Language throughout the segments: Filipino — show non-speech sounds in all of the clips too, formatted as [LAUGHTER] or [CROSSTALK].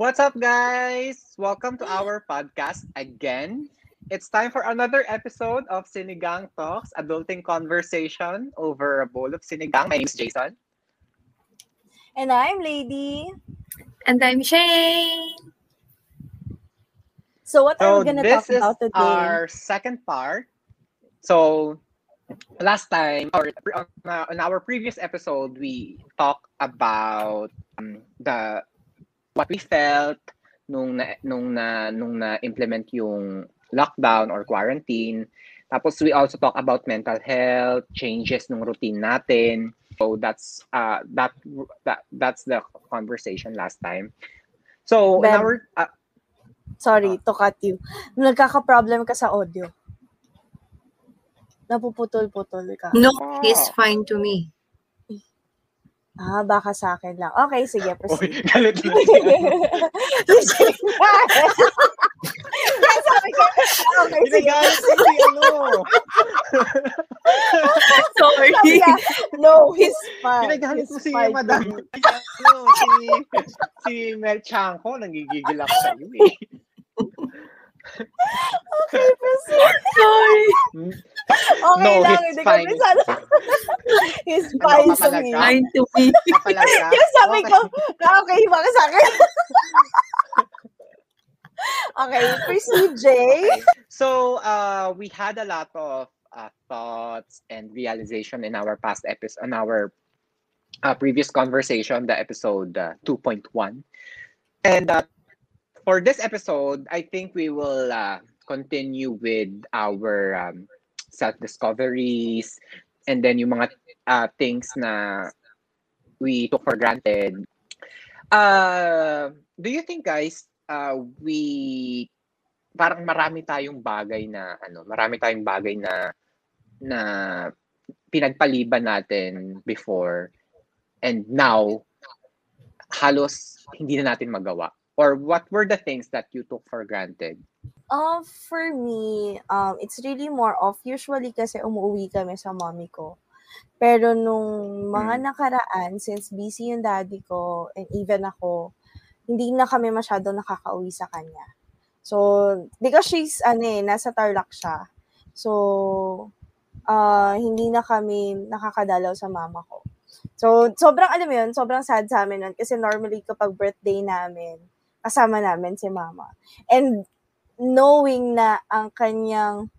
What's up, guys? Welcome to our podcast again. It's time for another episode of Sinigang Talks, adulting conversation over a bowl of sinigang. My name is Jason. And I'm Lady. And I'm Shane. So what are we gonna talk about today? This is our second part. So last time, or on uh, on our previous episode, we talked about um, the what we felt nung na, nung na nung na implement yung lockdown or quarantine. Tapos we also talk about mental health, changes nung routine natin. So that's uh that that that's the conversation last time. So in Ben. our uh, Sorry to cut you. Nagkaka-problem ka sa audio. Napuputol-putol ka. No, Ah. he's fine to me. Ah, baka sa akin lang. Okay, sige, Oy, proceed. galit na. Sabi ko, okay, sige. Ko si ano. Sorry. Niya, no, he's fine. Ginagalit mo si. Madam. Ano, si, si Mel Chanko, nangigigil ako sa iyo eh. Okay, proceed. Sorry. Okay No, lang, hindi ko fine. pisala. He's Ano fine ka to talaga? me. Fine to me. [LAUGHS] Kapalaga. Kaya [LAUGHS] sabi ko, ah, okay, baka sa akin. [LAUGHS] okay, proceed, Jay. So, uh, we had a lot of uh, thoughts and realization in our past episode, on our uh, previous conversation, the episode uh, 2.1. And uh, for this episode, I think we will uh, continue with our um, self-discoveries and then yung mga uh, things na we took for granted. Uh, do you think, guys, uh, we parang marami tayong bagay na ano, marami tayong bagay na na pinagpaliban natin before and now halos hindi na natin magawa or what were the things that you took for granted Um, for me, um, it's really more of, usually kasi umuwi kami sa mommy ko. Pero nung mga Mm. nakaraan, since busy yung daddy ko, and even ako, hindi na kami masyado nakakauwi sa kanya. So, because she's, ano eh, nasa Tarlac siya. So, ah hindi na kami nakakadalaw sa mama ko. So, sobrang, alam mo yun, sobrang sad sa amin nun. Kasi normally, kapag birthday namin, kasama namin si mama. And knowing na ang kanyang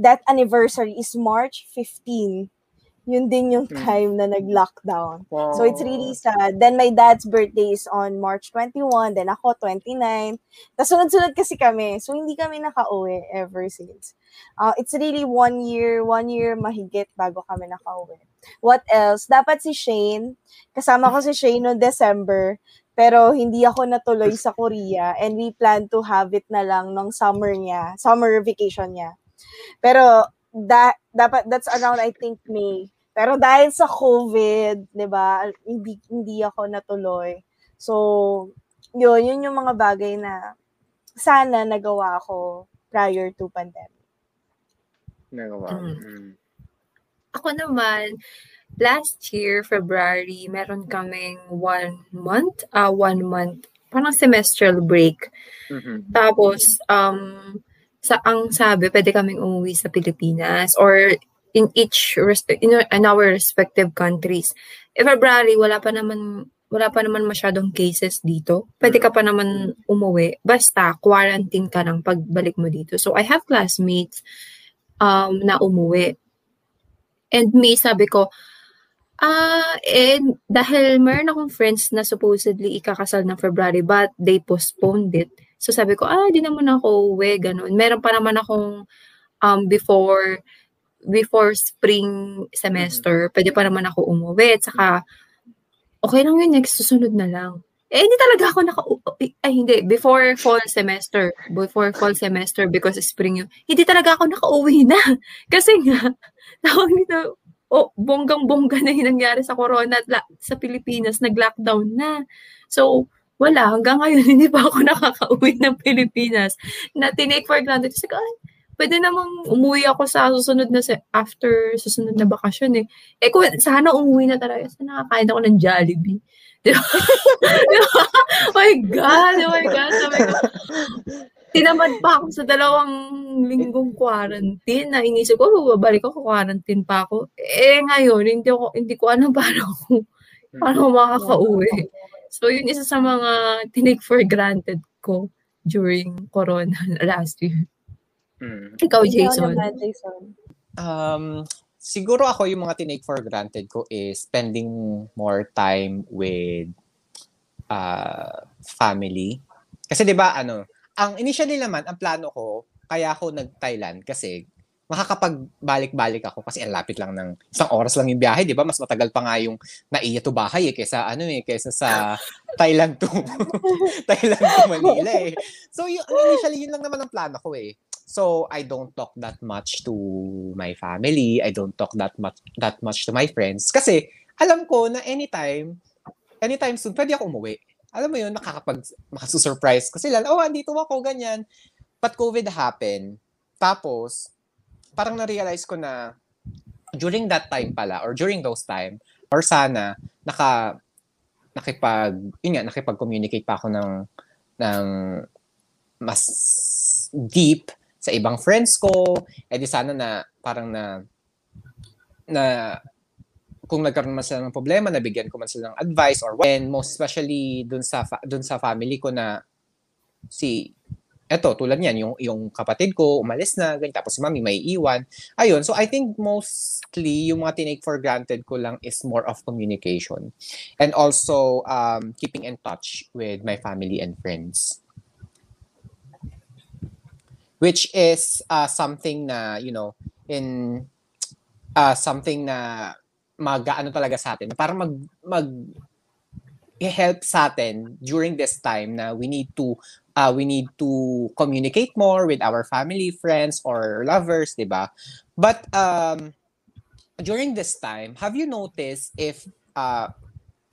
that anniversary is March 15, yun din yung Hmm. time na nag-lockdown. So it's really sad. Then my dad's birthday is on March 21, then ako 29. Tapos sunod-sunod kasi kami. So hindi kami nakauwi ever since. Uh, it's really one year, one year mahigit bago kami nakauwi. What else? Dapat si Shane, kasama ko si Shane noong December, pero hindi ako natuloy sa Korea and we plan to have it na lang nung summer niya, summer vacation niya. Pero that dapat that's around I think May. Pero dahil sa COVID, 'di ba, hindi hindi ako natuloy. So, yun, yun yung mga bagay na sana nagawa ko prior to pandemic. nagawa Mm. Mm. Ako naman, last year, February, meron kaming one month, ah one month, parang semestral break. Mhm. Tapos, um, sa ang sabi, pwede kaming umuwi sa Pilipinas or in each, in, in our respective countries. Eh, February, wala pa naman, wala pa naman masyadong cases dito. Pwede ka pa naman umuwi. Basta, quarantine ka lang pagbalik mo dito. So, I have classmates um, na umuwi. And me, sabi ko, ah, eh, dahil meron akong friends na supposedly ikakasal ng February but they postponed it. So sabi ko, ah, di naman ako uwi, ganun. Meron pa naman akong um, before before spring semester, pwede pa naman ako umuwi. At saka, okay lang yun, next susunod na lang. Eh, hindi talaga ako naka... Ay, hindi. Before fall semester. Before fall semester because spring yun. Hindi talaga ako nakauwi na. [LAUGHS] Kasi nga, [LAUGHS] tawag nito, oh, bonggang-bongga na yung nangyari sa corona at la- sa Pilipinas, nag-lockdown na. So, wala. Hanggang ngayon, [LAUGHS] hindi pa ako nakakauwi ng Pilipinas na tinake for granted. Kasi, ay, pwede namang umuwi ako sa susunod na, se- after susunod na bakasyon eh. Eh, kung sana umuwi na talaga, sana nakakain ako ng Jollibee. [LAUGHS] Di ba? Di ba? Oh my God! Oh my God! Sabi ko, tinamad pa ako sa dalawang linggong quarantine na inisip ko, babalik ako, quarantine pa ako. Eh, ngayon, hindi, ako, hindi ko alam [LAUGHS] paano ako, paano makakauwi. So, yun isa sa mga tinake for granted ko during Corona [LAUGHS] last year. Mm. Ikaw, Ikaw Jason. naman, Jason. Um, siguro ako yung mga tinake for granted ko is spending more time with uh, family. Kasi 'di ba ano, ang initially naman ang plano ko kaya ako nag-Thailand kasi makakapagbalik-balik ako kasi ang lapit lang ng isang oras lang yung biyahe, 'di ba? Mas matagal pa nga yung naiya to bahay eh kaysa ano eh, kaysa sa [LAUGHS] Thailand to [LAUGHS] Thailand to Manila eh. So yun, initially yun lang naman ang plano ko eh. So I don't talk that much to my family. I don't talk that much that much to my friends kasi alam ko na anytime anytime soon pwede ako umuwi. Alam mo yun, nakakapag makasurprise ko sila. Oh, andito ako ganyan. But COVID happened. Tapos parang na-realize ko na during that time pala or during those time or sana naka nakipag yun nga nakipag-communicate pa ako ng ng mas deep sa ibang friends ko eh di sana na parang na na kung nagkaroon man sila ng problema nabigyan ko man sila ng advice or what. and most especially dun sa fa- dun sa family ko na si eto tulad niyan yung yung kapatid ko umalis na ganyan tapos si mami may iwan. Ayun so i think mostly yung mga tinake for granted ko lang is more of communication. And also um keeping in touch with my family and friends which is uh something na you know in uh something na mag-ano talaga sa atin para mag mag help sa atin during this time na we need to uh, we need to communicate more with our family, friends, or lovers, di ba? But um, during this time, have you noticed if uh,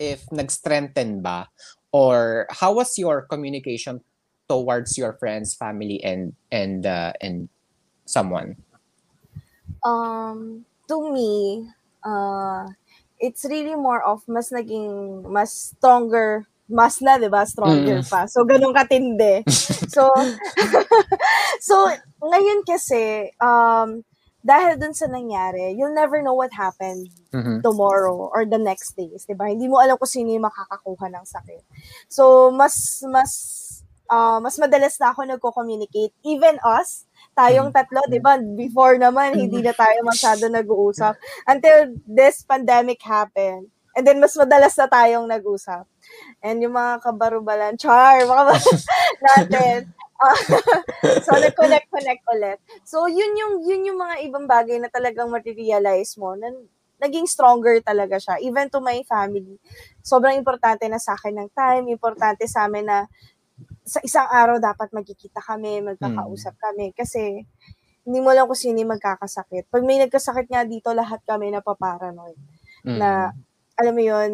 if nag-strengthen ba or how was your communication towards your friends, family, and and uh, and someone? Um, to me, uh, it's really more of mas naging mas stronger mas na, di ba? Stronger Mm. pa. So, ganun katindi. [LAUGHS] so, [LAUGHS] so, ngayon kasi, um, dahil dun sa nangyari, you'll never know what happened Mhm. tomorrow or the next days, 'di ba? Hindi mo alam kung sino yung makakakuha ng sakit. So mas mas uh, mas madalas na ako nagko-communicate even us tayong tatlo, 'di ba? Before naman hindi na tayo masyado nag-uusap until this pandemic happened. And then mas madalas na tayong nag-usap. And yung mga kabarubalan, char, mga [LAUGHS] natin. Ah, [LAUGHS] so, nag-connect-connect ulit. So, yun yung, yun yung mga ibang bagay na talagang materialize mo na naging stronger talaga siya. Even to my family. Sobrang importante na sa akin ng time. Importante sa amin na sa isang araw dapat magkikita kami, magkakausap kami. Kasi, hindi mo lang kung sino yung magkakasakit. Pag may nagkasakit nga dito, lahat kami napaparanoid. Mm. Na, alam mo yun,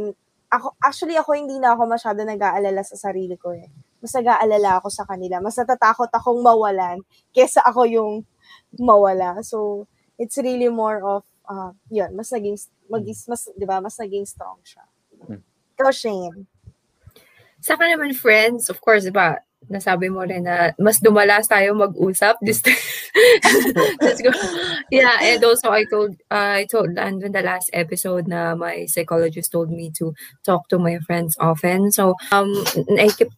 ako, actually ako hindi na ako masyado nag-aalala sa sarili ko eh. Mas nag-aalala ako sa kanila. Mas natatakot akong mawalan kesa ako yung mawala. So, it's really more of, uh, yun, mas naging, maging, mas, di ba, mas naging strong siya. Hmm. Ikaw, Shane. Sa akin naman, friends, of course, di ba, nasabi mo rin na mas dumalas tayo mag-usap this [LAUGHS] Let's go. Yeah, and also I told uh, I told and in the last episode na my psychologist told me to talk to my friends often. So um I keep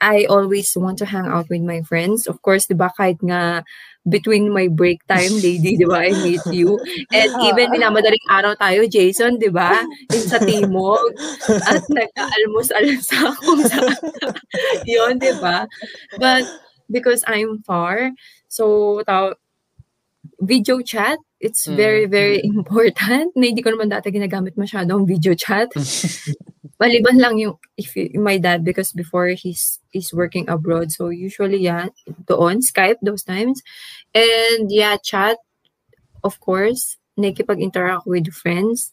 I always want to hang out with my friends. Of course, 'di ba kahit nga between my break time, [LAUGHS] lady, 'di ba? I meet you. And even minamadaling araw tayo, Jason, 'di ba? In sa Timog [LAUGHS] at nag-almusal sa kung saan. 'Yon, 'di ba? But because I'm far, so ta- video chat, it's very, very [LAUGHS] important. Na hindi ko naman dati ginagamit masyado ang video chat. [LAUGHS] Maliban lang yung if y- my dad because before he's he's working abroad. So usually yeah, doon Skype those times. And yeah, chat of course, nakikipag-interact with friends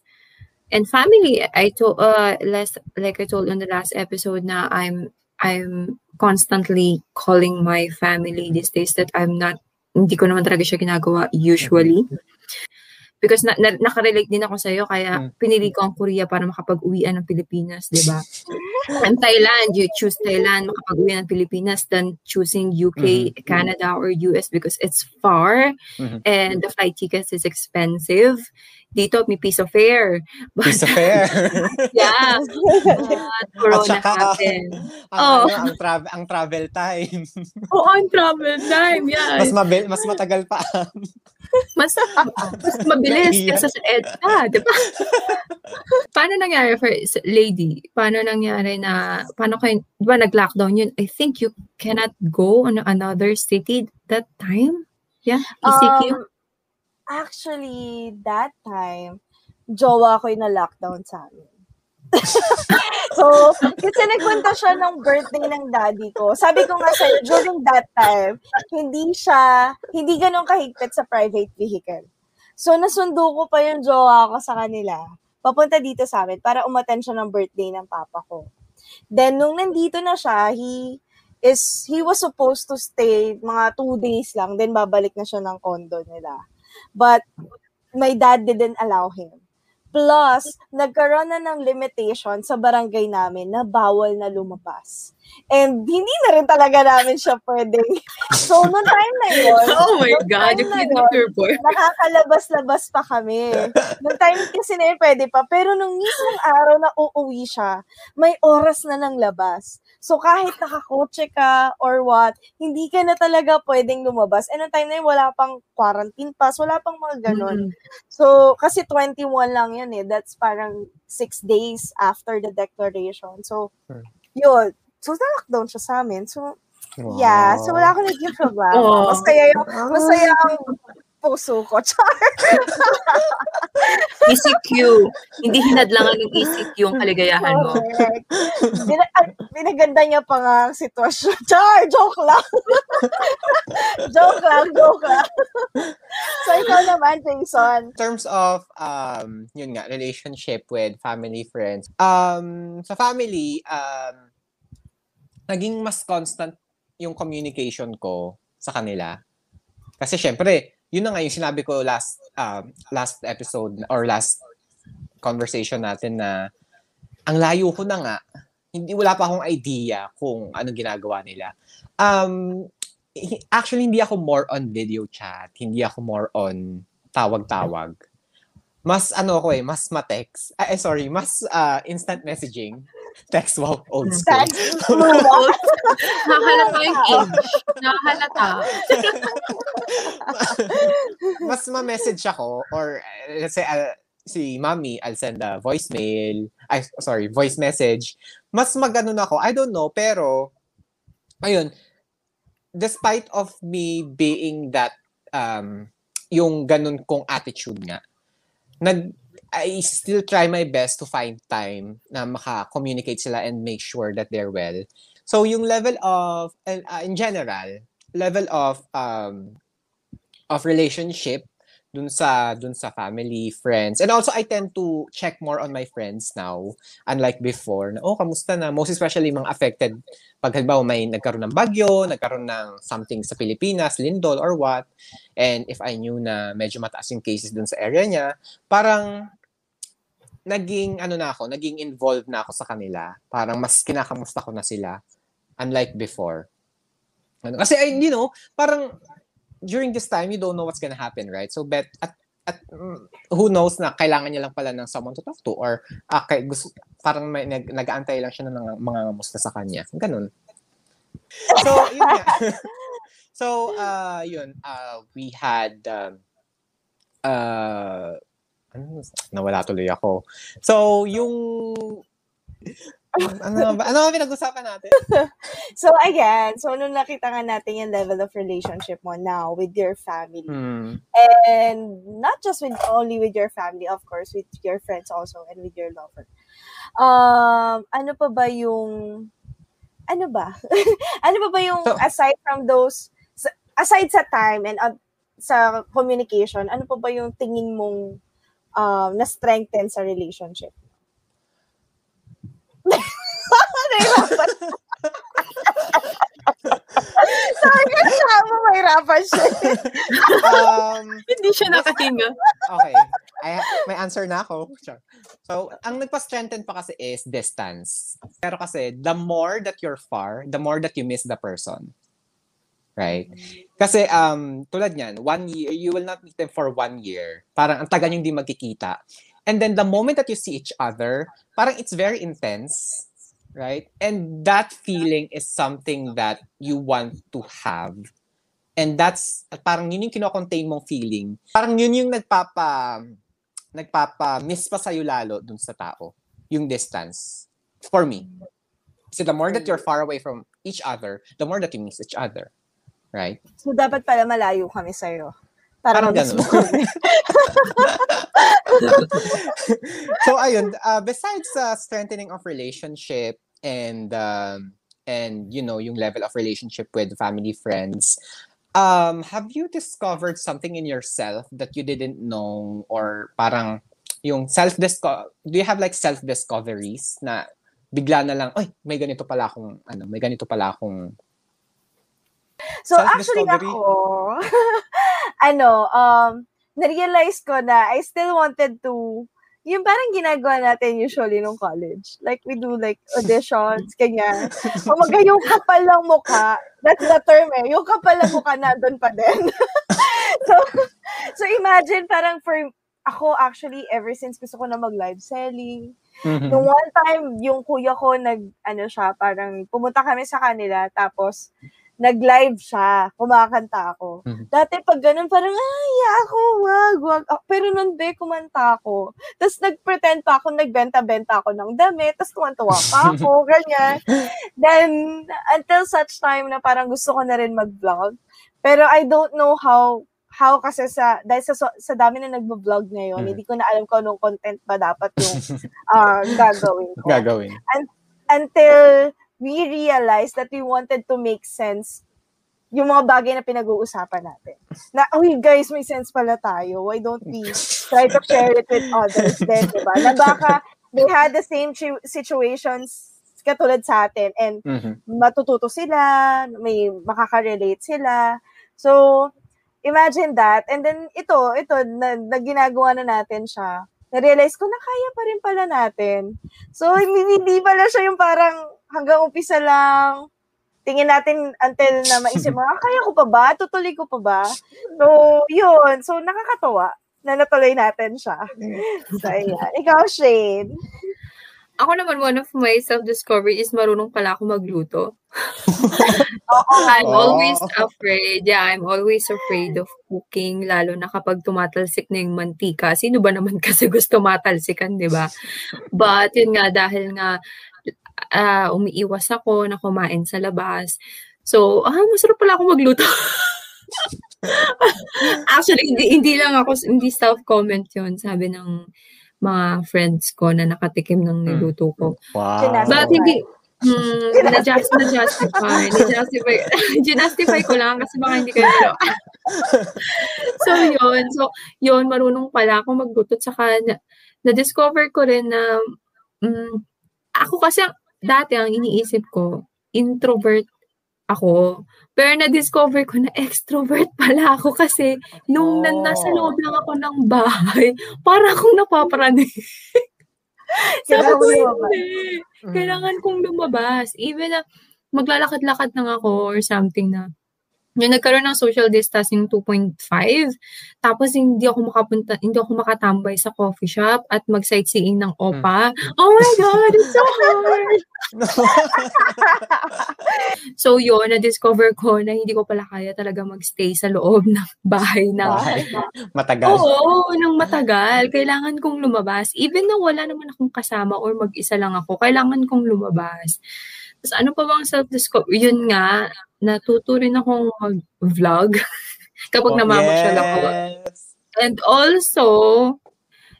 and family. I told uh last like I told on the last episode na I'm I'm constantly calling my family these days that I'm not hindi ko naman talaga siya ginagawa usually. Because na, na, nakarelate din ako sa'yo, kaya Mm. pinili ko ang Korea para makapag-uwian ng Pilipinas, di ba? And Thailand, you choose Thailand, makapag-uwi ng Pilipinas than choosing UK, Mhm. Canada, or US because it's far Mhm. and the flight tickets is expensive. Dito, may piece of fare. But, Piece of fair. [LAUGHS] yeah, but Corona At saka, happened. [LAUGHS] ang, Oh. ano, ang, tra- ang travel time. [LAUGHS] Oo, on travel time, yeah. mas, mabil- mas matagal pa. Mas, mas mabilis kaysa sa EDSA, di ba? paano nangyari for lady? Paano nangyari na, paano kayo, di ba nag-lockdown yun? I think you cannot go on another city that time? Yeah, ECQ? Um, actually, that time, jowa ko yung na-lockdown sa amin. [LAUGHS] so, kasi nagpunta siya ng birthday ng daddy ko. Sabi ko nga sa'yo, during that time, hindi siya, hindi ganun kahigpit sa private vehicle. So, nasundo ko pa yung jowa ko sa kanila. Papunta dito sa amin para umattend siya ng birthday ng papa ko. Then, nung nandito na siya, he is, he was supposed to stay mga two days lang, then babalik na siya ng condo nila. But, my dad didn't allow him. Plus, nagkaroon na ng limitation sa barangay namin na bawal na lumabas. And hindi na rin talaga namin siya pwedeng. [LAUGHS] So, noong time na yun, [LAUGHS] oh my God, you yun, your boy. nakakalabas-labas pa kami. Noong time kasi na yun, pwede pa. Pero nung mismong araw na uuwi siya, may oras na ng labas. So kahit nakakotse ka or what, hindi ka na talaga pwedeng lumabas. And noong time na yun, wala pang quarantine pass, wala pang mga ganon. Mm. So, kasi 21 lang yun eh. That's parang six days after the declaration. So, yun. So, na-lockdown siya sa amin. So, yeah. So, wala akong naging problema. Oh. Masaya yung, masaya ang puso ko. [LAUGHS] Char. ECQ. Hindi hinadlangan ng ECQ ang kaligayahan mo. Ah, binaganda niya pa nga ang sitwasyon. Char! Joke lang. [LAUGHS] joke lang, joke lang. so, ikaw naman, Jason. In terms of, um, yun nga, relationship with family, friends. Um, sa family, um, naging mas constant yung communication ko sa kanila. Kasi syempre, yun na nga yung sinabi ko last um, last episode or last conversation natin na ang layo ko na nga, hindi wala pa akong idea kung ano ginagawa nila. Um, actually, hindi ako more on video chat. Hindi ako more on tawag-tawag. Mas ano ko eh, mas ma-text. Ah, eh, sorry, mas ah, instant messaging. Text, wow, old school. [LAUGHS] Thanks. Mula. Nakahalata yung age. Nakahalata. [LAUGHS] mas ma-message ako or uh, let's say uh, si mommy, I'll send a voicemail. Ay, sorry, voice message. Mas magano na ako. I don't know, pero ayun, despite of me being that um yung ganun kong attitude nga, nag I still try my best to find time na maka-communicate sila and make sure that they're well. So yung level of uh, in general, level of um of relationship dun sa dun sa family, friends. And also I tend to check more on my friends now unlike before. Na, oh, kamusta na? Most especially mga affected pag halimbawa may nagkaroon ng bagyo, nagkaroon ng something sa Pilipinas, lindol or what. And if I knew na medyo mataas yung cases dun sa area niya, parang naging ano na ako, naging involved na ako sa kanila. Parang mas kinakamusta ko na sila unlike before. Ano, kasi you know, parang during this time you don't know what's gonna happen, right? So bet at at mm, who knows na kailangan niya lang pala ng someone to talk to or ah, kay, gusto, parang may, nag, nag-aantay lang siya ng mga musta sa kanya. Ganun. So, [LAUGHS] yun nga. [LAUGHS] so, uh, yun, uh, we had um, uh, ano, nawala tuloy ako. So, yung ano ba? Ano ba pinag-usapan natin? [LAUGHS] So, again, so nung nakita nga natin yung level of relationship mo now with your family. Hmm. And not just with only with your family, of course, with your friends also and with your lover. Um, ano pa ba yung ano ba? [LAUGHS] ano pa ba yung So- aside from those aside sa time and uh, sa communication, ano pa ba yung tingin mong um, na-strengthen sa relationship? Sorry, kasama, mahirapan siya. um, Hindi siya nakahinga. okay. I, may answer na ako. Sure. So, ang nagpa-strengthen pa kasi is distance. Pero kasi, the more that you're far, the more that you miss the person. Right? Kasi, um, tulad niyan, one year, you will not meet them for one year. Parang ang tagal yung di magkikita. And then the moment that you see each other, parang it's very intense. Right? And that feeling is something that you want to have. And that's, parang yun yung kinocontain mong feeling. Parang yun yung nagpapa, nagpapa-miss pa sa'yo lalo dun sa tao. Yung distance. For me. So the more that you're far away from each other, the more that you miss each other. Right? So, dapat pala malayo kami sa'yo. Para Parang ganun. [LAUGHS] so ayun, uh, besides uh, strengthening of relationship and um, and you know yung level of relationship with family friends, um, have you discovered something in yourself that you didn't know or parang yung self disco do you have like self discoveries na bigla na lang ay may ganito pala akong ano may ganito pala akong So, actually ako, [LAUGHS] ano, um, na-realize ko na I still wanted to, yung parang ginagawa natin usually nung college. Like, we do like auditions, ganyan. Kumaga yung kapal ng mukha, that's the term eh, yung kapal ng mukha nandun pa din. [LAUGHS] so, so imagine parang for, ako actually, ever since gusto ko na mag-live selling, Mhm. Nung one time, yung kuya ko, nag, ano siya, parang pumunta kami sa kanila, tapos nag-live siya, kumakanta ako. Mhm. Dati pag ganun, parang, ay, ako, wag, wag. Ah, Pero nun, be, kumanta ako. Tapos nag-pretend pa ako, nagbenta-benta ako ng damit, tapos tuwan-tuwa pa ako, [LAUGHS] ganyan. Then, until such time na parang gusto ko na rin mag-vlog. Pero I don't know how how kasi sa dahil sa sa dami na nagbo-vlog ngayon, Mhm. hindi ko na alam kung anong content ba dapat yung ah, gagawin ko [LAUGHS] gagawin. until we realized that we wanted to make sense yung mga bagay na pinag-uusapan natin. Na, uy guys, may sense pala tayo. Why don't we try to share it with others then, diba? Na baka they had the same situations katulad sa atin and Mhm. matututo sila, may makaka-relate sila. So, imagine that. And then, ito, ito, na, na ginagawa na natin siya. Na-realize ko na kaya pa rin pala natin. So, hindi, hindi pala siya yung parang hanggang umpisa lang, tingin natin until na maisip mo, ah, kaya ko pa ba? Tutuloy ko pa ba? So, yun. So, nakakatawa na natuloy natin siya. [LAUGHS] So, ayan. Ikaw, Shane. Ako naman, one of my self-discovery is marunong pala ako magluto. [LAUGHS] I'm Oh. always afraid. Yeah, I'm always afraid of cooking, lalo na kapag tumatalsik na yung mantika. Sino ba naman [LAUGHS] kasi gusto matalsikan, di ba? But yun nga, dahil nga ah, umiiwas ako na kumain sa labas. So, ah, masarap pala ako magluto. [LAUGHS] Actually, hindi, hindi lang ako, hindi self-comment yun. Sabi ng mga friends ko na nakatikim ng niluto ko. Wow. But hindi, [LAUGHS] hmm, na-just, na-justify, na-justify, [LAUGHS] ginastify ko lang kasi baka hindi kayo pero, So, yun. So, yun, marunong pala ako magluto. Tsaka, na, na-discover ko rin na, mm, ako kasi, ang- dati ang iniisip ko, introvert ako. Pero na-discover ko na extrovert [LAUGHS] pala ako kasi nung na, nasa Oh. loob lang ako ng bahay, [LAUGHS] para akong napapraning. [LAUGHS] Sabi ko, hindi. Mm. Kailangan kong lumabas. Even na maglalakad-lakad lang ako or something na yung nagkaroon ng social distancing 2.5, tapos hindi ako makapunta, hindi ako makatambay sa coffee shop at mag-sightseeing ng OPA. Oh my God, it's so hard! [LAUGHS] So yun, na-discover ko na hindi ko pala kaya talaga magstay sa loob [LAUGHS] ng bahay na Bahay. Matagal. Oo, nang matagal. Kailangan kong lumabas. Even na wala naman akong kasama or mag-isa lang ako, kailangan kong lumabas. Tapos ano pa bang self-discovery? Yun nga, natuto rin akong mag-vlog [LAUGHS] kapag Oh, namamasyal ako. yes. And also,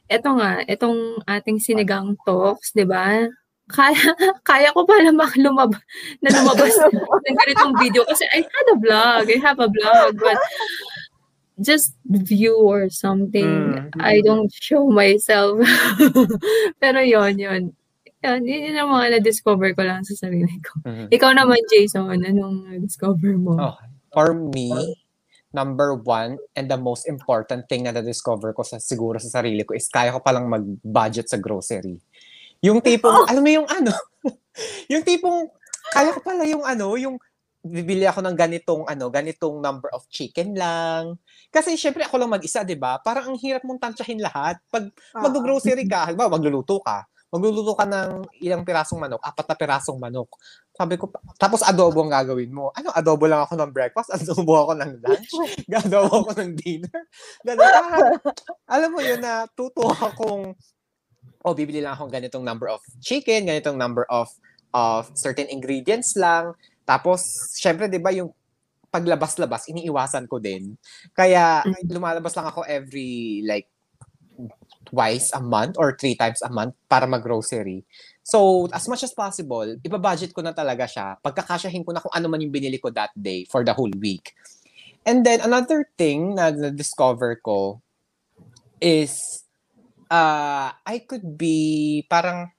eto nga, etong ating sinigang talks, di ba? Kaya, [LAUGHS] kaya ko pala mak- lumab na lumabas [LAUGHS] ng ganitong video kasi I had a vlog, I have a vlog, but just view or something. Mm. I don't show myself. Pero yon yon yun, yun yung mga na-discover ko lang sa sarili ko. Mhm. Ikaw naman, Jason, anong na-discover mo? Okay. For me, number one, and the most important thing na na-discover ko sa siguro sa sarili ko is kaya ko palang mag-budget sa grocery. Yung tipong, alam mo yung ano, [LAUGHS] yung tipong, kaya ko pala yung ano, yung bibili ako ng ganitong ano, ganitong number of chicken lang. Kasi syempre ako lang mag-isa, 'di ba? Parang ang hirap mong tansyahin lahat. Pag Oo. mag-grocery ka, halimbawa magluluto ka, magluluto ka ng ilang pirasong manok, apat na pirasong manok. Sabi ko, tapos adobo ang gagawin mo. Ano, adobo lang ako ng breakfast, adobo ako ng lunch, [LAUGHS] adobo ako ng dinner. Ganun. Ah, alam mo yun na tuto akong, oh, bibili lang akong ganitong number of chicken, ganitong number of of certain ingredients lang. Tapos, syempre, di ba, yung paglabas-labas, iniiwasan ko din. Kaya, lumalabas lang ako every, like, twice a month or three times a month para mag-grocery. So, as much as possible, ibabudget ko na talaga siya. Pagkakasyahin ko na kung ano man yung binili ko that day for the whole week. And then, another thing na na-discover ko is, uh, I could be parang,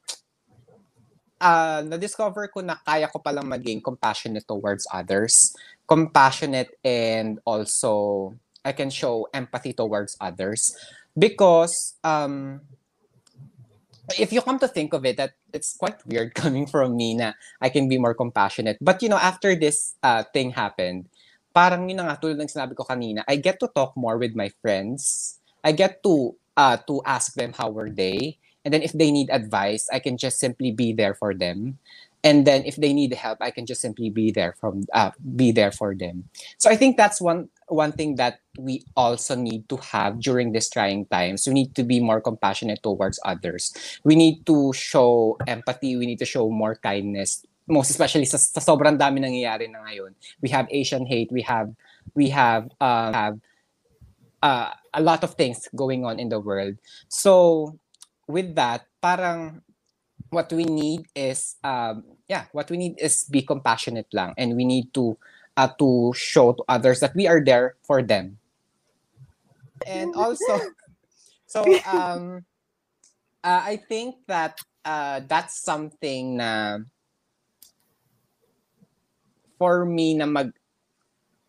uh, na-discover ko na kaya ko palang maging compassionate towards others. Compassionate and also, I can show empathy towards others. Because, um, if you come to think of it, that it's quite weird [LAUGHS] coming from me na I can be more compassionate. But you know, after this uh, thing happened, parang yun nga, tulad ng sinabi ko kanina, I get to talk more with my friends. I get to uh, to ask them how were they. And then if they need advice, I can just simply be there for them. And then if they need help, I can just simply be there from uh, be there for them. So I think that's one one thing that we also need to have during these trying times. We need to be more compassionate towards others. We need to show empathy. We need to show more kindness. Most especially sa, sa sobrang dami nangyayari na ngayon. We have Asian hate. We have we have uh, have uh, a lot of things going on in the world. So with that, parang what we need is um yeah what we need is be compassionate lang and we need to uh, to show to others that we are there for them. And also [LAUGHS] so um uh, i think that uh that's something na for me na mag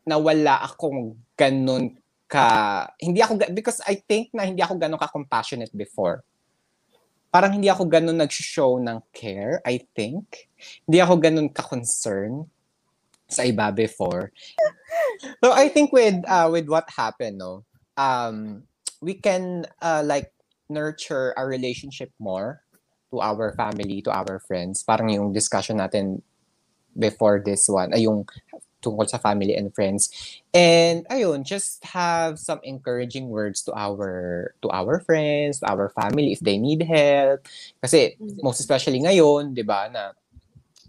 nawala akong ganun ka hindi ako because i think na hindi ako ganun ka compassionate before. Parang hindi ako ganun nag-show ng care, I think. Hindi ako ganun ka-concern sa iba before. So I think with uh, with what happened, no, um, we can uh, like nurture our relationship more to our family, to our friends. Parang yung discussion natin before this one, ay yung tungkol sa family and friends. And ayun, just have some encouraging words to our to our friends, to our family if they need help. Kasi most especially ngayon, 'di ba, na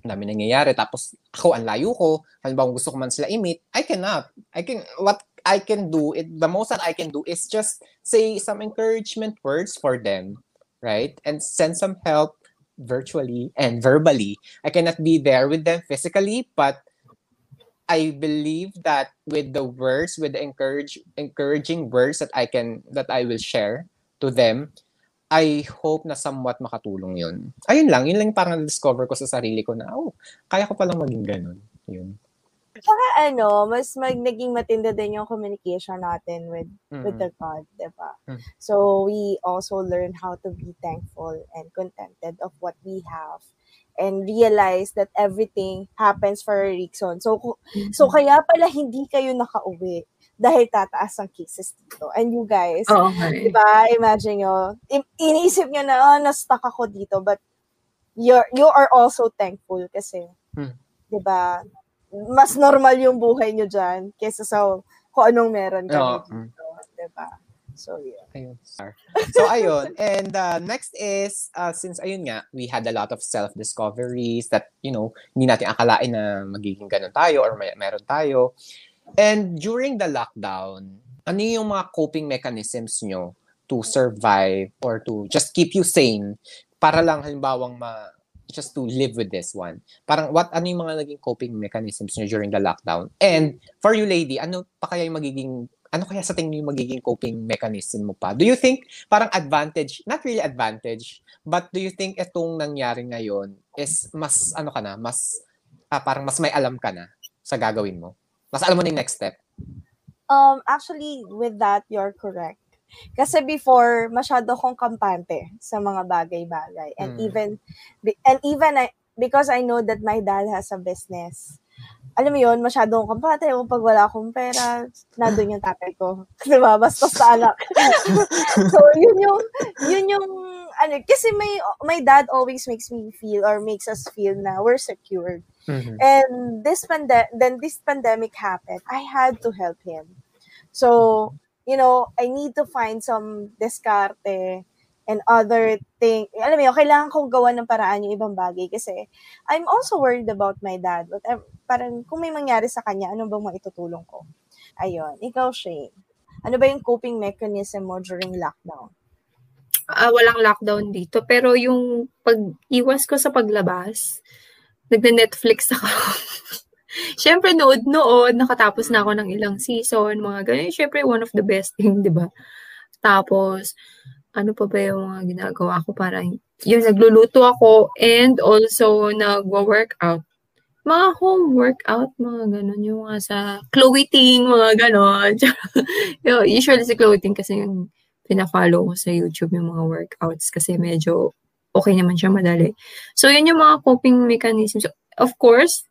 dami nangyayari tapos ako ang layo ko, halimbawa gusto ko man sila i-meet, I cannot. I can what I can do, it the most that I can do is just say some encouragement words for them, right? And send some help virtually and verbally. I cannot be there with them physically, but I believe that with the words, with the encourage encouraging words that I can that I will share to them, I hope na somewhat makatulong yun. Ayun lang, yun lang parang na-discover ko sa sarili ko na, oh, kaya ko palang maging ganun. Yun. Saka ano, mas mag, naging matinda din yung communication natin with with Mm. the God, di ba? Mm. So, we also learn how to be thankful and contented of what we have and realize that everything happens for a reason. So, so kaya pala hindi kayo nakauwi dahil tataas ang cases dito. And you guys, nga eh. di ba, imagine nyo, iniisip nyo na, oh, na-stuck ako dito, but you're, you are also thankful kasi, Hmm. di ba, mas normal yung buhay nyo dyan kesa sa kung anong meron Oo. kami dito, di ba? So, yeah. Ayun. So, ayun. And uh, next is, uh, since ayun nga, we had a lot of self-discoveries that, you know, hindi natin akalain na magiging ganun tayo or may, meron tayo. And during the lockdown, ano yung mga coping mechanisms nyo to survive or to just keep you sane para lang halimbawang ma just to live with this one. Parang what ano yung mga naging coping mechanisms nyo during the lockdown? And for you lady, ano pa kaya yung magiging ano kaya sa tingin yung magiging coping mechanism mo pa? Do you think parang advantage, not really advantage, but do you think itong nangyari ngayon is mas ano ka na, mas ah, parang mas may alam ka na sa gagawin mo? Mas alam mo na yung next step? Um, actually, with that, you're correct. Kasi before, masyado akong kampante sa mga bagay-bagay. And Mm. even, and even I, because I know that my dad has a business, alam mo yun, masyado akong kampante. Yung pag wala akong pera, nandun yung tatay ko. [LAUGHS] diba? Basta sa anak. [LAUGHS] so, yun yung, yun yung, ano, kasi my, my dad always makes me feel or makes us feel na we're secured. Mhm. And this pande- then this pandemic happened. I had to help him. So, you know, I need to find some diskarte and other thing. Alam mo yun, kailangan kong gawa ng paraan yung ibang bagay kasi I'm also worried about my dad. But parang kung may mangyari sa kanya, ano bang maitutulong ko? Ayun. Ikaw, Shane. Ano ba yung coping mechanism mo during lockdown? Ah, walang lockdown dito. Pero yung pag-iwas ko sa paglabas, nagna-Netflix ako. [LAUGHS] Siyempre, nood-nood, nakatapos na ako ng ilang season, mga ganun. Siyempre, one of the best thing, di ba? Tapos, ano pa ba yung mga ginagawa ko? Parang, yun, nagluluto ako and also nagwa-workout. Mga home workout, mga ganun. Yung mga sa clothing, mga ganun. [LAUGHS] Usually sa clothing kasi yung pina-follow ko sa YouTube yung mga workouts kasi medyo okay naman siya madali. So, yun yung mga coping mechanisms. Of course,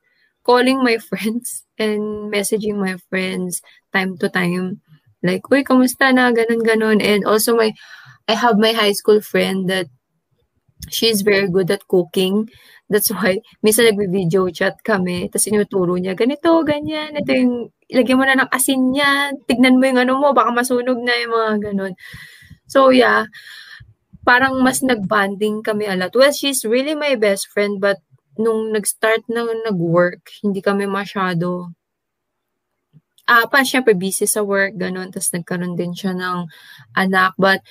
calling my [LAUGHS] friends and messaging my friends time to time. Like, uy, kamusta na? Ganon, ganon. And also, my, I have my high school friend that she's very good at cooking. That's why, minsan nagbi-video chat kami, tapos inuturo niya, ganito, ganyan, ito yung, ilagyan mo na ng asin niya, tignan mo yung ano mo, baka masunog na yung mga ganon. So, yeah, parang mas nag-bonding kami a lot. Well, she's really my best friend, but nung nag-start na nag-work, hindi kami masyado, ah, pa, syempre busy sa work, ganun, tapos nagkaroon din siya ng anak, but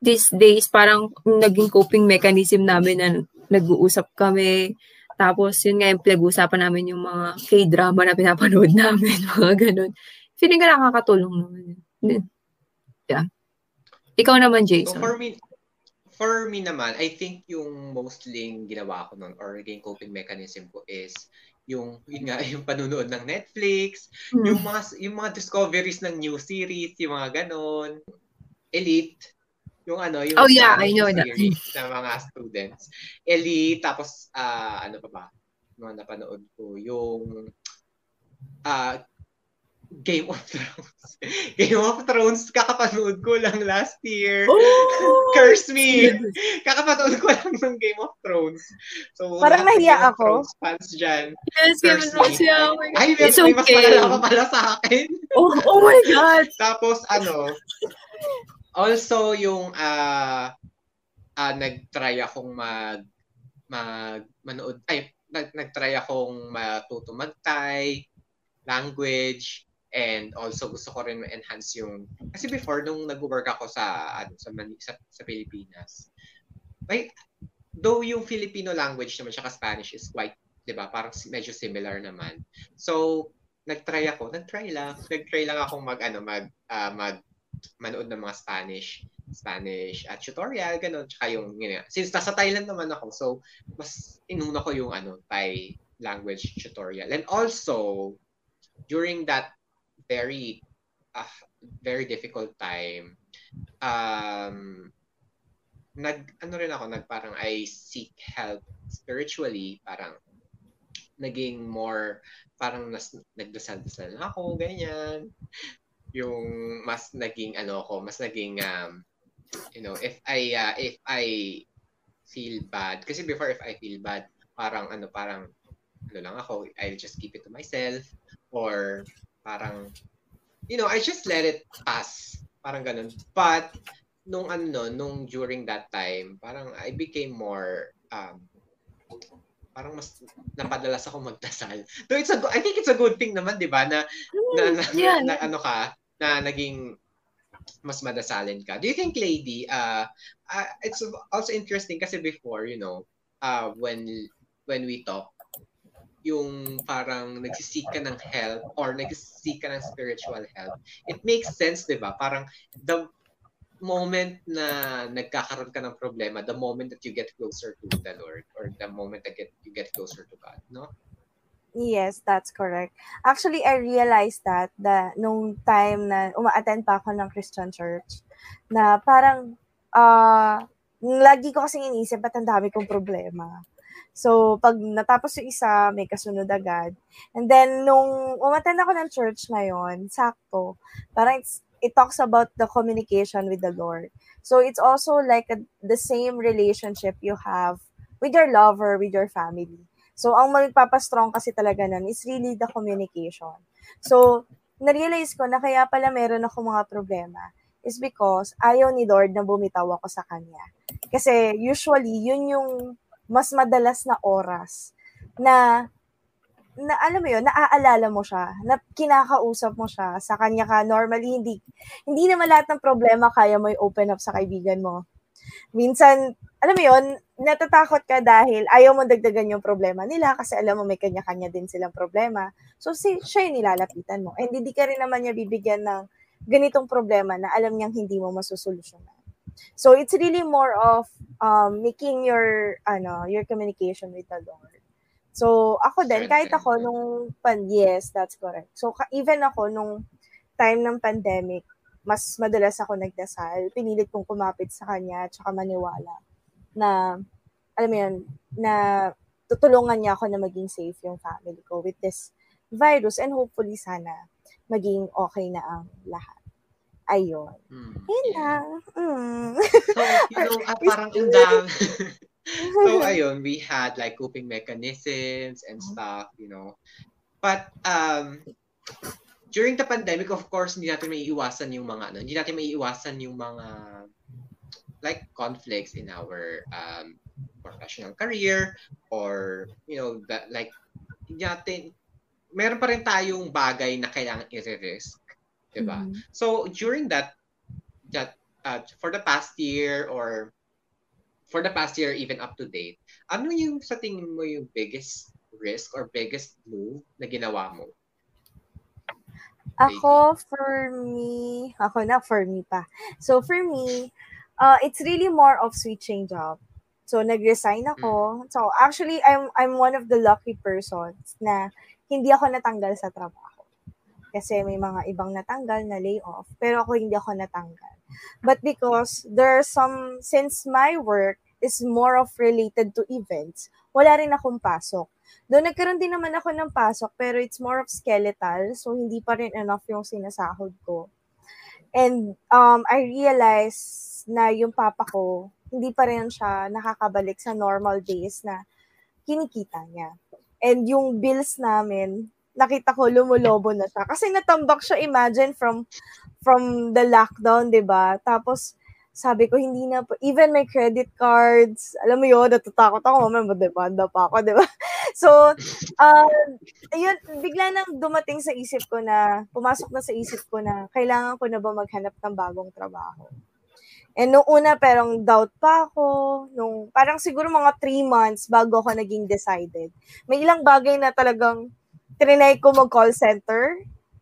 these days, parang naging coping mechanism namin na nag-uusap kami, tapos yun nga yung pinag-uusapan namin yung mga K-drama na pinapanood [LAUGHS] namin, mga ganun. Feeling ka nakakatulong naman. Yeah. Ikaw naman, So Jason. for me, for me naman, I think yung mostly ginawa ko nun or naging coping mechanism ko is yung yun nga [LAUGHS] yung panunood ng Netflix, Hmm. yung mga yung mga discoveries ng new series, yung mga ganon. Elite, yung ano, yung Oh, yeah, I know that. series ng mga students. Elite, tapos ah, ano pa ba? Mga napanood ko, yung ah Game of Thrones. [LAUGHS] Game of Thrones, kakapanood ko lang last year. Oh! Curse me! [LAUGHS] Kakapanood ko lang ng Game of Thrones. So, Parang nahiya ako. Thrones fans dyan. Yes, Game of Thrones, yeah. oh. Ay, may, It's may mas okay. malala pa pala sa akin. Oh, oh my [LAUGHS] God. Tapos, ano, also yung, ah, ah, nag-try akong mag, mag, manood, ay, nag, nag-try akong matuto mag-Thai, language, and also gusto ko rin ma-enhance yung, kasi before, nung nag-work ako sa, ano, sa, sa, sa Pilipinas, may, though yung Filipino language naman siya Spanish is quite, di ba, parang medyo similar naman. So, nag-try ako, nag-try lang, nag-try lang akong mag, ano, mag, ah, mag, manood ng mga Spanish, Spanish at tutorial, ganun, tsaka yung, yun. Since nasa Thailand naman ako, so, mas inuna ko yung, ano, Thai language tutorial. And also, during that very, ah, very difficult time, um, nag, ano rin ako, nag, parang I seek help spiritually, parang, naging more, parang nas, nagdasal-dasal na ako, ganyan. Yung mas naging, ano ako, mas naging, um, you know, if I, uh, if I feel bad, kasi before if I feel bad, parang, ano, parang, ano lang ako, I'll just keep it to myself, or parang, you know, I just let it pass. Parang ganun. But, nung ano, nung during that time, parang I became more, um, parang mas napadalas ako magdasal. Though it's a, I think it's a good thing naman, di ba, na, na, na, yeah. na, ano ka, na naging mas madasalin ka. Do you think, lady, uh, uh, it's also interesting kasi before, you know, uh, when when we talk, yung parang nagsisik ka ng help or nagsisik ka ng spiritual help, it makes sense, di ba? Parang the moment na nagkakaroon ka ng problema, the moment that you get closer to the Lord or the moment that get, you get closer to God, no? Yes, that's correct. Actually, I realized that the nung time na uma-attend pa ako ng Christian church na parang uh, lagi ko kasing iniisip at ang dami kong problema. So, pag natapos yung isa, may kasunod agad. And then, nung umattend ako ng church ngayon, sakto, parang it's, it talks about the communication with the Lord. So, it's also like a, the same relationship you have with your lover, with your family. So, ang magpapastrong kasi talaga nun is really the communication. So, na-realize ko na kaya pala meron ako mga problema is because ayaw ni Lord na bumitaw ako sa Kanya. Kasi usually, yun yung mas madalas na oras na na alam mo yun, naaalala mo siya, na kinakausap mo siya, sa kanya ka, normally, hindi, hindi naman lahat ng problema kaya mo i-open up sa kaibigan mo. Minsan, alam mo yun, natatakot ka dahil ayaw mo dagdagan yung problema nila kasi alam mo may kanya-kanya din silang problema. So, si, siya yung nilalapitan mo. And hindi ka rin naman niya bibigyan ng ganitong problema na alam niyang hindi mo masusolusyonan. So it's really more of um, making your ano your communication with the Lord. So ako din kahit ako nung pan yes, that's correct. So even ako nung time ng pandemic, mas madalas ako nagdasal. Pinilit kong kumapit sa kanya at saka maniwala na alam mo yun, na tutulungan niya ako na maging safe yung family ko with this virus and hopefully sana maging okay na ang lahat. Ayun. Mm, Yun yeah. lang. Mm. So, you know, at [LAUGHS] parang ang dami. [LAUGHS] so, [LAUGHS] ayun, we had like coping mechanisms and mm-hmm. stuff, you know. But, um, during the pandemic, of course, hindi natin may iwasan yung mga, ano, hindi natin may iwasan yung mga, like, conflicts in our um, professional career or, you know, that, like, natin, meron pa rin tayong bagay na kailangan i-risk diba? Mm-hmm. So during that that uh, for the past year or for the past year even up to date, ano yung sa tingin mo yung biggest risk or biggest move na ginawa mo? Ako, for me, ako na, for me pa. So, for me, uh, it's really more of switching job. So, nag-resign ako. Mm. So, actually, I'm, I'm one of the lucky persons na hindi ako natanggal sa trabaho kasi may mga ibang natanggal na layoff, pero ako hindi ako natanggal. But because there are some, since my work is more of related to events, wala rin akong pasok. Doon nagkaroon din naman ako ng pasok, pero it's more of skeletal, so hindi pa rin enough yung sinasahod ko. And um, I realized na yung papa ko, hindi pa rin siya nakakabalik sa normal days na kinikita niya. And yung bills namin, nakita ko lumulobo na siya. Kasi natambak siya, imagine, from from the lockdown, di ba? Tapos, sabi ko, hindi na po, even my credit cards, alam mo yun, natatakot ako, mamaya mademanda pa ako, di ba? [LAUGHS] So, uh, yun, bigla nang dumating sa isip ko na, pumasok na sa isip ko na, kailangan ko na ba maghanap ng bagong trabaho? And nung una, parang doubt pa ako. Nung, parang siguro mga three months bago ako naging decided. May ilang bagay na talagang trinay ko mag-call center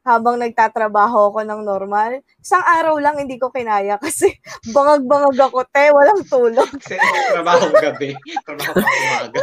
habang nagtatrabaho ako ng normal. Isang araw lang hindi ko kinaya kasi [LAUGHS] bangag-bangag ako, te, walang tulog. [LAUGHS] Kasi trabaho gabi, trabaho umaga.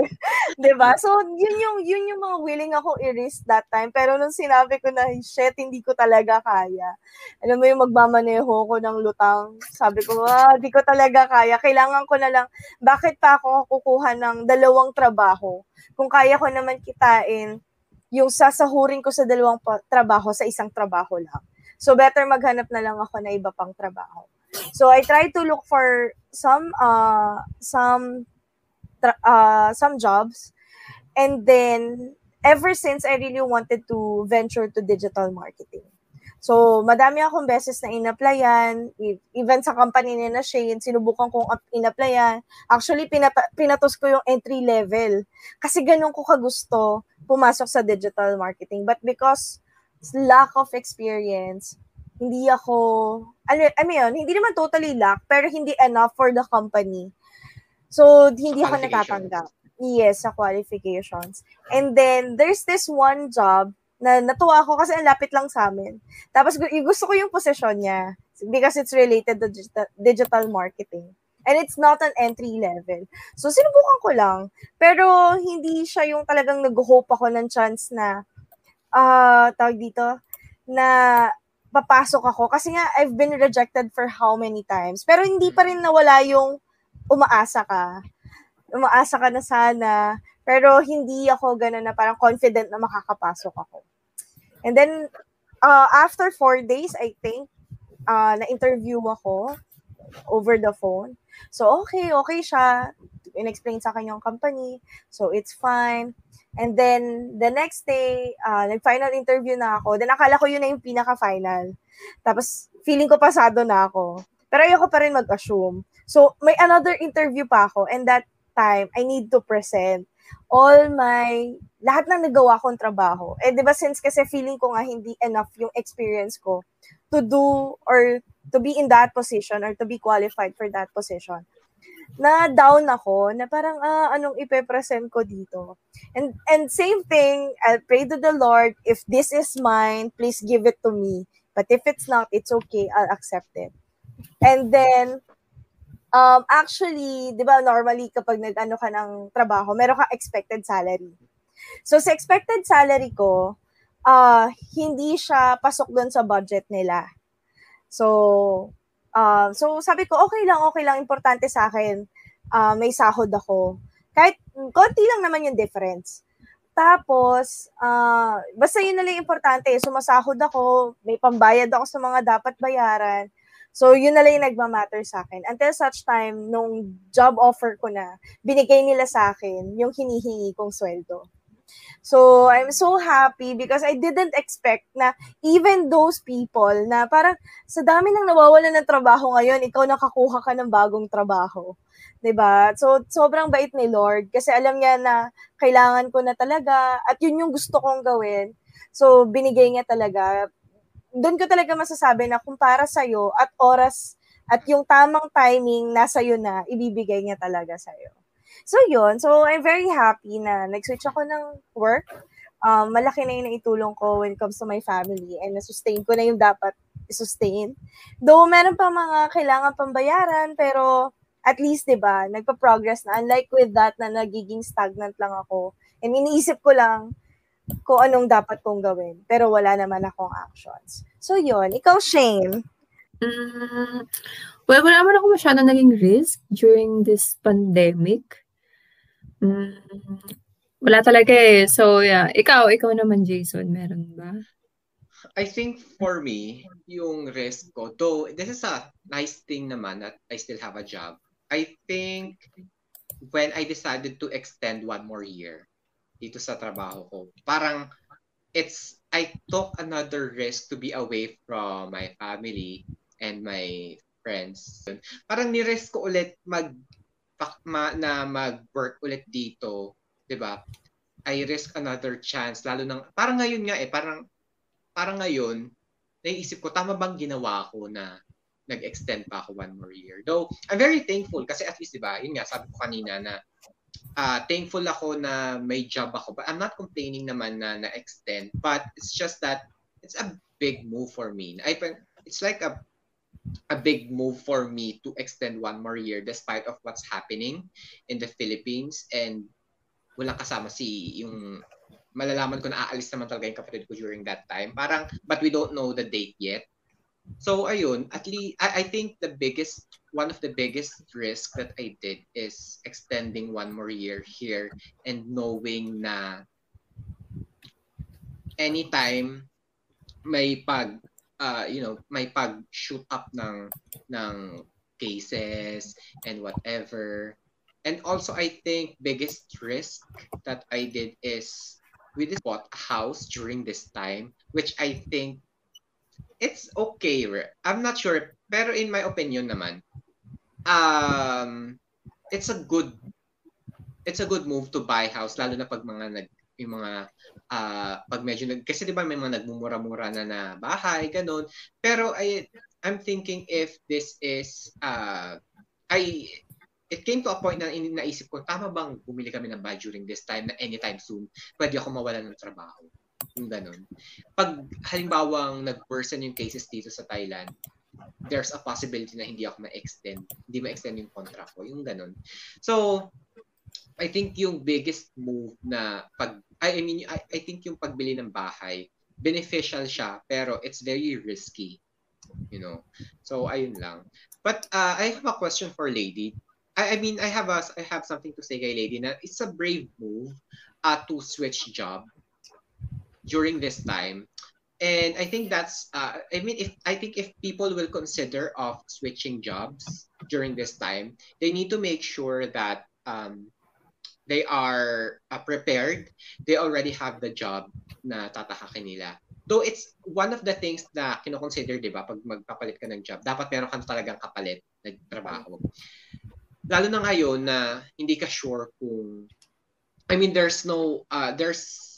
[LAUGHS] diba? So, yun yung, yun yung mga willing ako i-risk that time. Pero nung sinabi ko na, shit, hindi ko talaga kaya. Alam mo yung magmamaneho ko ng lutang. Sabi ko, ah, hindi ko talaga kaya. Kailangan ko na lang, bakit pa ako kukuha ng dalawang trabaho? Kung kaya ko naman kitain yung sasahurin ko sa dalawang trabaho sa isang trabaho lang. So better maghanap na lang ako na iba pang trabaho. So I try to look for some uh some tra- uh some jobs and then ever since I really wanted to venture to digital marketing. So, madami akong beses na in-applyan, even sa company ni na Shane, sinubukan kong in-applyan. Actually, pinata- pinatos ko yung entry level. Kasi ganun ko kagusto pumasok sa digital marketing. But because lack of experience, hindi ako, ano, I mean, hindi naman totally lack, pero hindi enough for the company. So, hindi ako natatanggap. Yes, sa qualifications. And then, there's this one job na natuwa ako kasi ang lapit lang sa amin. Tapos, gusto ko yung posisyon niya because it's related to digital marketing. And it's not an entry level. So, sinubukan ko lang. Pero, hindi siya yung talagang nag-hope ako ng chance na, uh, tawag dito, na papasok ako. Kasi nga, I've been rejected for how many times. Pero hindi pa rin nawala yung umaasa ka umaasa ka na sana, pero hindi ako ganun na parang confident na makakapasok ako. And then, uh, after four days, I think, uh, na-interview ako over the phone. So, okay, okay siya. In-explain sa akin yung company. So, it's fine. And then, the next day, uh, nag-final interview na ako. Then, akala ko yun na yung pinaka-final. Tapos, feeling ko pasado na ako. Pero ayoko pa rin mag-assume. So, may another interview pa ako. And that time, I need to present all my, lahat ng nagawa kong trabaho. Eh, di ba, since kasi feeling ko nga hindi enough yung experience ko to do or to be in that position or to be qualified for that position na down ako na parang ah, anong ipe-present ko dito. And and same thing, I'll pray to the Lord, if this is mine, please give it to me. But if it's not, it's okay, I'll accept it. And then Um, actually, di ba normally kapag nag-ano ka ng trabaho, meron ka expected salary. So sa expected salary ko, uh, hindi siya pasok doon sa budget nila. So, uh, so sabi ko, okay lang, okay lang, importante sa akin, uh, may sahod ako. Kahit konti lang naman yung difference. Tapos, uh, basta yun na lang importante, sumasahod ako, may pambayad ako sa mga dapat bayaran. So, yun na lang yung nagmamatter sa akin. Until such time, nung job offer ko na, binigay nila sa akin yung hinihingi kong sweldo. So, I'm so happy because I didn't expect na even those people na parang sa dami nang nawawalan ng trabaho ngayon, ikaw nakakuha ka ng bagong trabaho. 'di ba? So sobrang bait ni Lord kasi alam niya na kailangan ko na talaga at yun yung gusto kong gawin. So binigay niya talaga doon ko talaga masasabi na kung para sa'yo at oras at yung tamang timing nasa iyo na, ibibigay niya talaga sa'yo. So, yun. So, I'm very happy na nag-switch ako ng work. Um, malaki na yung naitulong ko when it comes to my family and na-sustain ko na yung dapat i-sustain. Though, meron pa mga kailangan pambayaran, pero at least, di ba, nagpa-progress na. Unlike with that na nagiging stagnant lang ako. And iniisip ko lang, kung anong dapat kong gawin. Pero wala naman akong actions. So, yun. Ikaw, Shane. Mm, well, wala naman ako masyado naging risk during this pandemic. Mm, wala talaga eh. So, yeah. Ikaw, ikaw naman, Jason, meron ba? I think for me, yung risk ko, though this is a nice thing naman that I still have a job, I think when I decided to extend one more year, dito sa trabaho ko. Parang it's I took another risk to be away from my family and my friends. Parang ni-risk ko ulit mag ma, na mag-work ulit dito, 'di ba? I risk another chance lalo nang parang ngayon nga eh, parang parang ngayon naiisip ko tama bang ginawa ko na nag-extend pa ako one more year. Though I'm very thankful kasi at least 'di ba, yun nga sabi ko kanina na uh, thankful ako na may job ako. But I'm not complaining naman na na-extend. But it's just that it's a big move for me. I it's like a a big move for me to extend one more year despite of what's happening in the Philippines and wala kasama si yung malalaman ko na aalis naman talaga yung kapatid ko during that time. Parang, but we don't know the date yet. So ayun, at least I, I think the biggest one of the biggest risks that I did is extending one more year here and knowing na anytime may pag uh, you know, may pag shoot up ng ng cases and whatever. And also I think biggest risk that I did is we just bought a house during this time, which I think it's okay. I'm not sure, pero in my opinion naman, um, it's a good it's a good move to buy house lalo na pag mga nag yung mga uh, pag medyo nag kasi 'di ba may mga nagmumura-mura na na bahay ganun pero I I'm thinking if this is uh I it came to a point na naisip ko, tama bang bumili kami ng bahay during this time na anytime soon, pwede ako mawala ng trabaho. Yung ganun. Pag halimbawang nag-worsen yung cases dito sa Thailand, there's a possibility na hindi ako ma-extend. Hindi ma-extend yung contract ko. Yung ganun. So, I think yung biggest move na pag I, mean I, I think yung pagbili ng bahay beneficial siya pero it's very risky you know? So ayun lang. But uh, I have a question for lady. I, I mean I have a I have something to say kay lady na it's a brave move uh, to switch job during this time. And I think that's uh, I mean if I think if people will consider of switching jobs during this time they need to make sure that um, they are uh, prepared, they already have the job na tatahakin nila. Though it's one of the things na kinoconsider, di ba, pag magpapalit ka ng job, dapat meron kang talagang kapalit na trabaho. Lalo na ngayon na hindi ka sure kung, I mean, there's no, uh, there's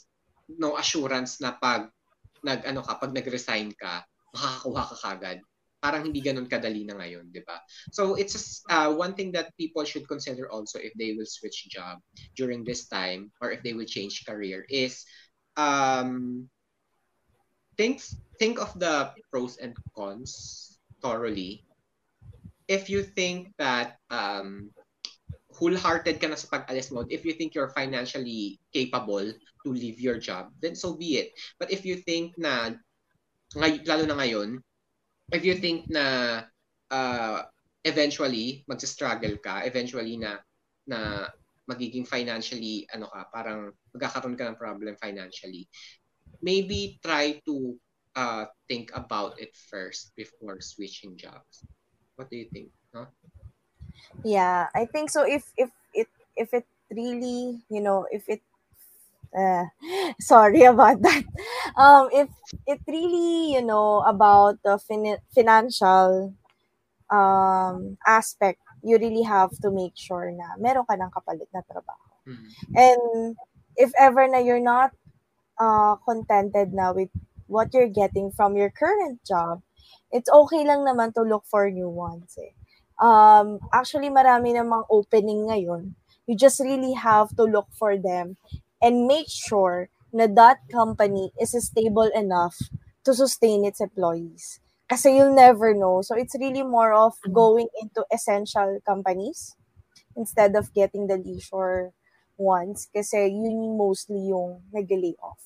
no assurance na pag nag ano ka pag nag-resign ka makakakuha ka kagad parang hindi ganun kadali na ngayon, di ba? So it's uh, one thing that people should consider also if they will switch job during this time or if they will change career is um, think think of the pros and cons thoroughly. If you think that um, wholehearted ka na sa pag-alis mode, if you think you're financially capable to leave your job, then so be it. But if you think na, ngay- lalo na ngayon, if you think na uh, eventually magsa-struggle ka, eventually na na magiging financially ano ka, parang magkakaroon ka ng problem financially. Maybe try to uh, think about it first before switching jobs. What do you think? Huh? Yeah, I think so. If if it if it really, you know, if it uh, [LAUGHS] sorry about that. Um, if it really, you know, about the fin- financial um, aspect, you really have to make sure na meron ka ng kapalit na trabaho. Mm-hmm. And if ever na you're not uh, contented na with what you're getting from your current job, it's okay lang naman to look for new ones. Eh. Um, actually, marami namang opening ngayon. You just really have to look for them and make sure na that company is stable enough to sustain its employees. Kasi you'll never know. So it's really more of going into essential companies instead of getting the leisure ones kasi yun mostly yung nag-lay off.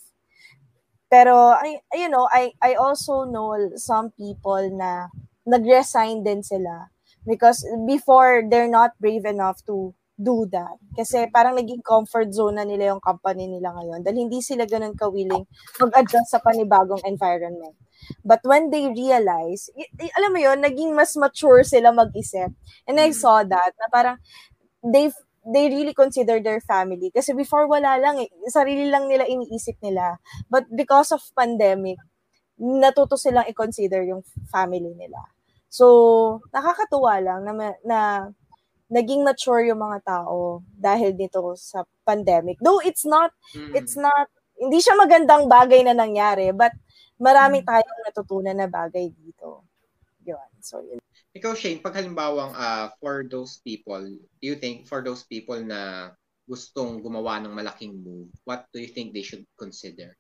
Pero, I, you know, I, I also know some people na nag-resign din sila because before they're not brave enough to do that. Kasi parang naging comfort zone na nila yung company nila ngayon dahil hindi sila ganun kawiling mag-adjust sa panibagong environment. But when they realize, y- y- alam mo yon naging mas mature sila mag-isip. And I saw that, na parang they they really consider their family. Kasi before wala lang eh, sarili lang nila iniisip nila. But because of pandemic, natuto silang i-consider yung family nila. So, nakakatuwa lang na, na naging mature yung mga tao dahil dito sa pandemic. Though it's not, mm. it's not, hindi siya magandang bagay na nangyari, but marami mm. tayong natutunan na bagay dito. Yun. So, yun. Ikaw, Shane, pag halimbawang uh, for those people, do you think for those people na gustong gumawa ng malaking move, what do you think they should consider?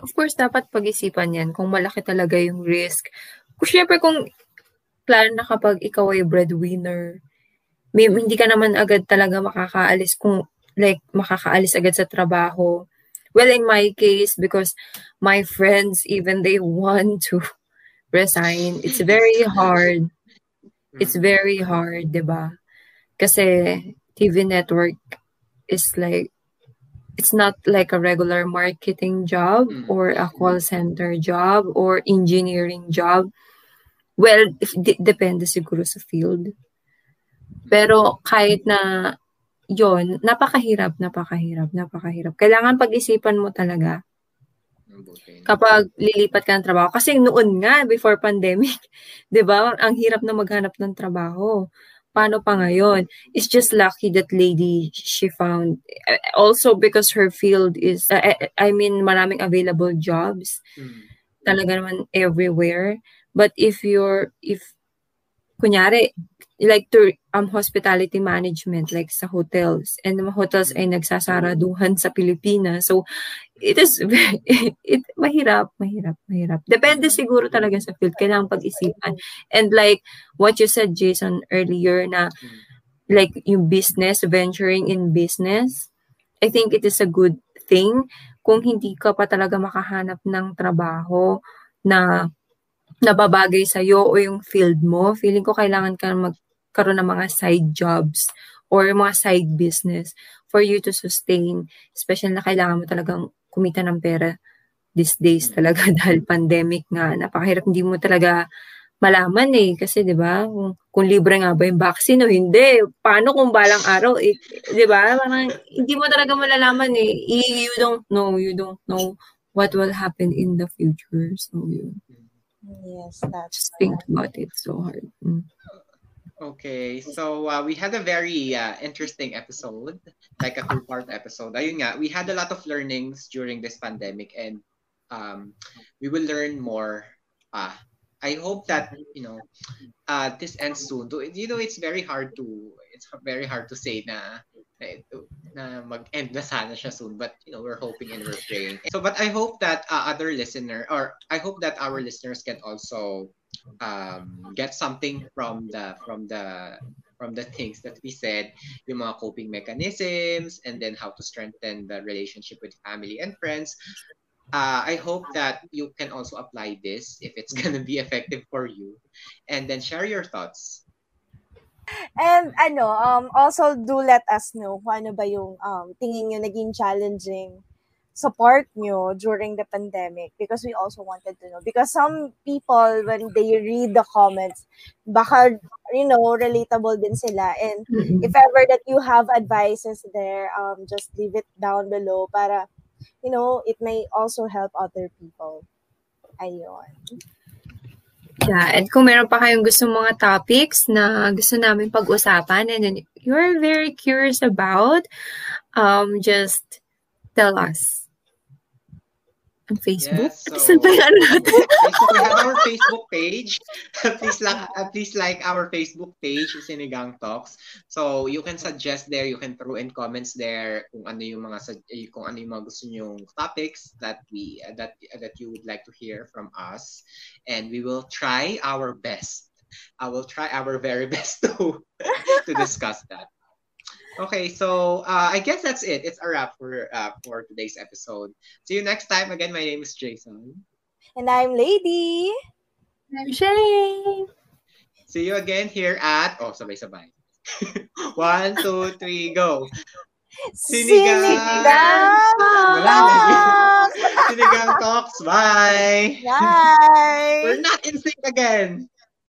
Of course, dapat pag-isipan yan kung malaki talaga yung risk. Kung syempre kung plano na kapag ikaw ay breadwinner, may, hindi ka naman agad talaga makakaalis kung like makakaalis agad sa trabaho. Well, in my case, because my friends, even they [LAUGHS] want to resign, it's very hard. It's mm. very hard, di ba? Kasi TV network is like, it's not like a regular marketing job mm. or a call center job or engineering job. Well, if, d- depende siguro sa field. Pero kahit na yon napakahirap, napakahirap, napakahirap. Kailangan pag-isipan mo talaga kapag lilipat ka ng trabaho. Kasi noon nga, before pandemic, [LAUGHS] di ba, ang hirap na maghanap ng trabaho. Paano pa ngayon? It's just lucky that lady she found. Also because her field is, I mean, maraming available jobs. Mm. Talaga naman everywhere. But if you're, if, kunyari, like to um hospitality management like sa hotels. And the hotels ay nagsasaraduhan sa Pilipinas. So it is very, [LAUGHS] it, mahirap mahirap mahirap. Depende siguro talaga sa field. Kailangan pag-isipan. And like what you said Jason earlier na like yung business venturing in business I think it is a good thing. Kung hindi ka pa talaga makahanap ng trabaho na nababagay sa iyo o yung field mo, feeling ko kailangan ka magkaroon ng mga side jobs or mga side business for you to sustain. Especially na kailangan mo talagang kumita ng pera these days talaga [LAUGHS] dahil pandemic nga. Napakahirap, hindi mo talaga malaman eh. Kasi, di ba, kung, kung libre nga ba yung vaccine o hindi. Paano kung balang araw, eh, di ba? Parang, hindi mo talaga malalaman eh. You don't know, you don't know what will happen in the future. So, yun. Yes, that's Just think about it so hard. Mm. Okay, so uh, we had a very uh, interesting episode, like a two-part episode. Ayun nga, we had a lot of learnings during this pandemic and um, we will learn more. Uh, I hope that, you know, uh, this ends soon. You know, it's very hard to, it's very hard to say na, na, mag-end na sana siya soon, but, you know, we're hoping and we're praying. So, but I hope that uh, other listener, or I hope that our listeners can also um, get something from the from the from the things that we said, yung mga coping mechanisms, and then how to strengthen the relationship with family and friends. Uh, I hope that you can also apply this if it's [LAUGHS] gonna be effective for you, and then share your thoughts. And ano, um, also do let us know kung ano ba yung um, tingin nyo naging challenging support nyo during the pandemic because we also wanted to know. Because some people, when they read the comments, baka, you know, relatable din sila. And Mm-mm. if ever that you have advices there, um, just leave it down below para, you know, it may also help other people. Ayun. Yeah, and kung meron pa kayong gusto mga topics na gusto namin pag-usapan and then you're very curious about, um, just tell us. On Facebook? Yes, so- Saan ba yung ano natin? [LAUGHS] Facebook, we have our Facebook page. [LAUGHS] please like uh, please like our Facebook page, Sinigang Talks. So you can suggest there, you can throw in comments there kung ano yung mga eh, kung ano yung mga gusto nyong topics that we uh, that that you would like to hear from us, and we will try our best. I will try our very [LAUGHS] best to to discuss that. Okay, so uh, I guess that's it. It's a wrap for uh, for today's episode. See you next time. Again, my name is Jason. And I'm Lady. I'm Shay. See you again here at oh sabay-sabay. [LAUGHS] One, two, three, go. Sinigang. Sinigang. Wala na. [LAUGHS] Sinigang talks. Bye. Bye. We're not in sync again.